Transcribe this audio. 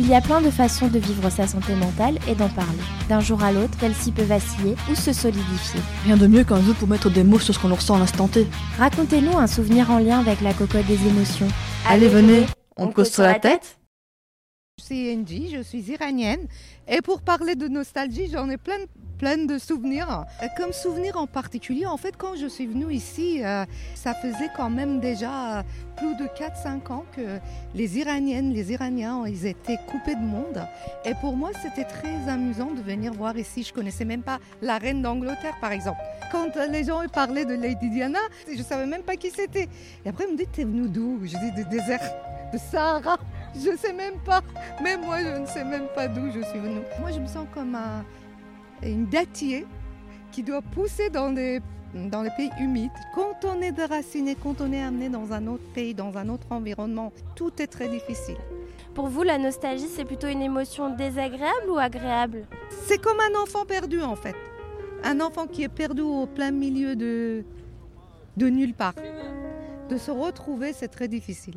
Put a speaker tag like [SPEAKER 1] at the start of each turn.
[SPEAKER 1] Il y a plein de façons de vivre sa santé mentale et d'en parler. D'un jour à l'autre, celle-ci peut vaciller ou se solidifier.
[SPEAKER 2] Rien de mieux qu'un jeu pour mettre des mots sur ce qu'on ressent à l'instant T.
[SPEAKER 1] Racontez-nous un souvenir en lien avec la cocotte des émotions.
[SPEAKER 2] Allez, venez, on, cause sur la tête
[SPEAKER 3] Je suis Angie, je suis iranienne. Et pour parler de nostalgie, j'en ai plein, plein de souvenirs. Euh, Comme souvenir en particulier, en fait, quand je suis venue ici, euh, ça faisait quand même déjà euh, plus de 4-5 ans que les Iraniennes, les Iraniens, ils étaient coupés de monde. Et pour moi, c'était très amusant de venir voir ici. Je connaissais même pas la reine d'Angleterre, par exemple. Quand les gens parlaient de Lady Diana, je savais même pas qui c'était. Et après, ils me disent, t'es venu d'où? Je dis, du désert de Sahara. Je sais même pas. Même moi, je ne sais même pas d'où je suis venue. Moi, je me sens comme un- une dattier qui doit pousser dans des dans les pays humides. Quand on est déraciné, quand on est amené dans un autre pays, dans un autre environnement, tout est très difficile.
[SPEAKER 4] Pour vous, la nostalgie, c'est plutôt une émotion désagréable ou agréable?
[SPEAKER 3] C'est comme un enfant perdu en fait. Un enfant qui est perdu au plein milieu de, de nulle part. De se retrouver, c'est très difficile.